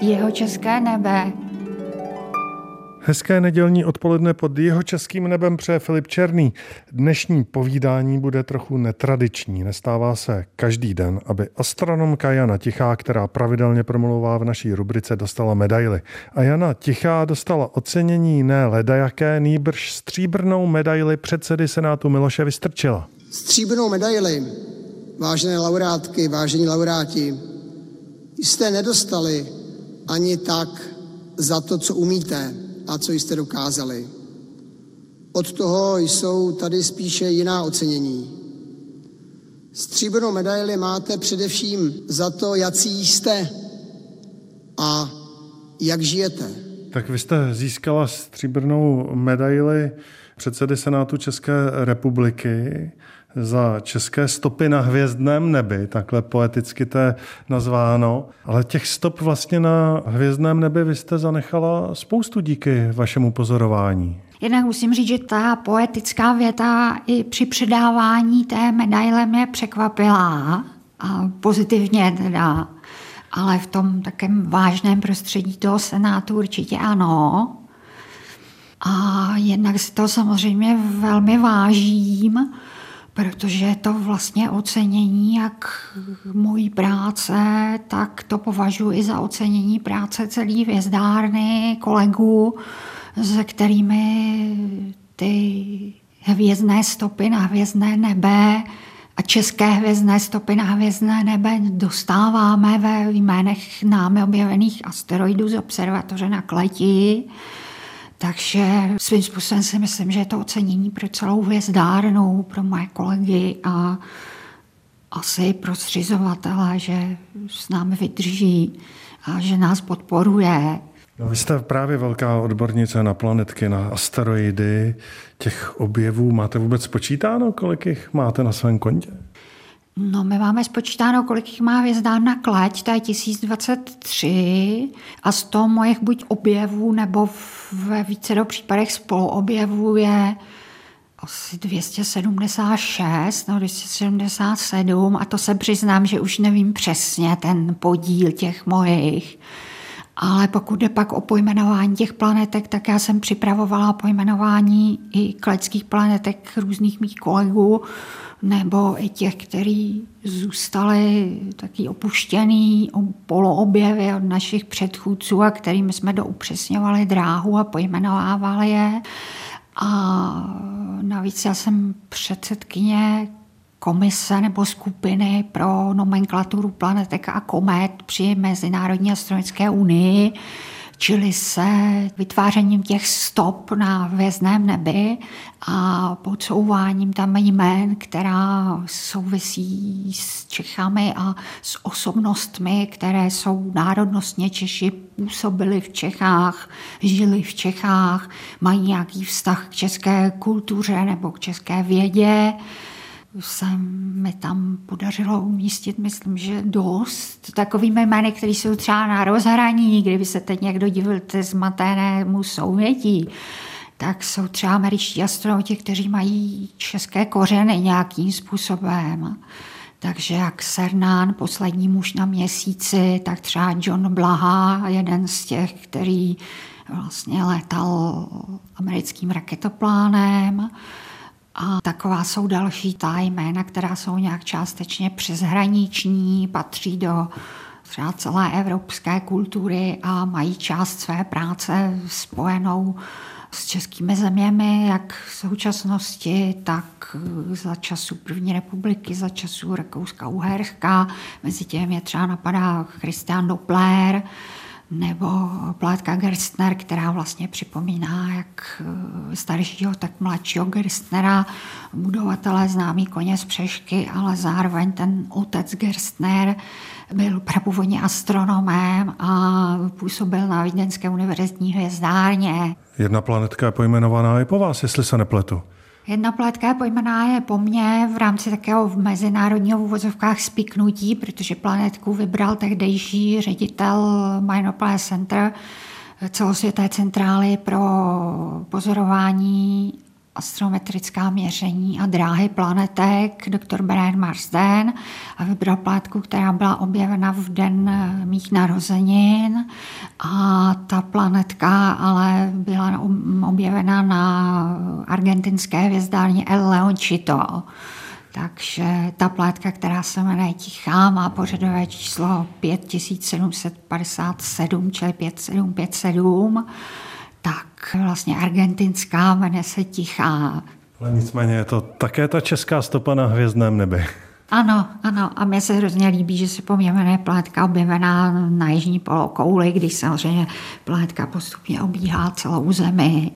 Jeho české nebe. Hezké nedělní odpoledne pod jeho českým nebem přeje Filip Černý. Dnešní povídání bude trochu netradiční. Nestává se každý den, aby astronomka Jana Tichá, která pravidelně promluvá v naší rubrice, dostala medaily. A Jana Tichá dostala ocenění ne ledajaké, nýbrž stříbrnou medaili předsedy Senátu Miloše Vystrčila. Stříbrnou medaili, vážené laureátky, vážení laureáti, jste nedostali ani tak za to, co umíte a co jste dokázali. Od toho jsou tady spíše jiná ocenění. Stříbrnou medaili máte především za to, jaký jste a jak žijete. Tak vy jste získala stříbrnou medaili předsedy Senátu České republiky za české stopy na hvězdném nebi, takhle poeticky to je nazváno. Ale těch stop vlastně na hvězdném nebi vy jste zanechala spoustu díky vašemu pozorování. Jednak musím říct, že ta poetická věta i při předávání té medaile mě překvapila a pozitivně teda, ale v tom takém vážném prostředí toho senátu určitě ano. A jednak si to samozřejmě velmi vážím, protože je to vlastně ocenění jak mojí práce, tak to považuji i za ocenění práce celé hvězdárny, kolegů, se kterými ty hvězdné stopy na hvězdné nebe a české hvězdné stopy na hvězdné nebe dostáváme ve jménech námi objevených asteroidů z observatoře na Kleti. Takže svým způsobem si myslím, že je to ocenění pro celou hvězdárnu, pro moje kolegy a asi pro zřizovatele, že s námi vydrží a že nás podporuje. No, vy jste právě velká odbornice na planetky, na asteroidy. Těch objevů máte vůbec počítáno, kolik jich máte na svém kontě? No, my máme spočítáno, kolik jich má hvězdárna Kleť, to je 1023 a z toho mojich buď objevů nebo ve více do případech spoluobjevů je asi 276 no 277 a to se přiznám, že už nevím přesně ten podíl těch mojich. Ale pokud jde pak o pojmenování těch planetek, tak já jsem připravovala pojmenování i kleckých planetek různých mých kolegů, nebo i těch, kteří zůstali taky opuštěný poloobjevy od našich předchůdců a kterými jsme doupřesňovali dráhu a pojmenovávali je. A navíc já jsem předsedkyně komise nebo skupiny pro nomenklaturu planetek a komet při Mezinárodní astronomické unii, čili se vytvářením těch stop na hvězdném nebi a podsouváním tam jmén, která souvisí s Čechami a s osobnostmi, které jsou národnostně Češi, působili v Čechách, žili v Čechách, mají nějaký vztah k české kultuře nebo k české vědě se mi tam podařilo umístit, myslím, že dost takovými jmény, které jsou třeba na rozhraní, kdyby se teď někdo divil té zmatenému souvětí, tak jsou třeba američtí astronauti, kteří mají české kořeny nějakým způsobem. Takže jak Sernán, poslední muž na měsíci, tak třeba John Blaha, jeden z těch, který vlastně letal americkým raketoplánem. A taková jsou další ta jména, která jsou nějak částečně přeshraniční, patří do třeba celé evropské kultury a mají část své práce spojenou s českými zeměmi, jak v současnosti, tak za času první republiky, za času Rakouska-Uherska. Mezi těmi je třeba napadá Christian Doppler, nebo plátka Gerstner, která vlastně připomíná jak eh, staršího, tak mladšího Gerstnera, budovatele známý koně z Přešky, ale zároveň ten otec Gerstner byl prapůvodně astronomem a působil na Vídeňské univerzitní hvězdárně. Jedna planetka je pojmenovaná i po vás, jestli se nepletu. Jedna planetka je pojmená je po mně v rámci takého mezinárodního uvozovkách spiknutí, protože planetku vybral tehdejší ředitel Minor Planet Center, celosvěté centrály pro pozorování astrometrická měření a dráhy planetek, doktor Brian Marsden a vybral planetku, která byla objevena v den mých narozenin a ta planetka ale byla objevena na argentinské hvězdárně El Leonchito. Takže ta plátka, která se jmenuje Tichá, má pořadové číslo 5757, čili 5757, tak vlastně argentinská jmenuje se Tichá. Ale nicméně je to také ta česká stopa na hvězdném nebi. Ano, ano. A mně se hrozně líbí, že se poměrně planetka objevená na jižní polokouli, když samozřejmě planetka postupně obíhá celou Zemi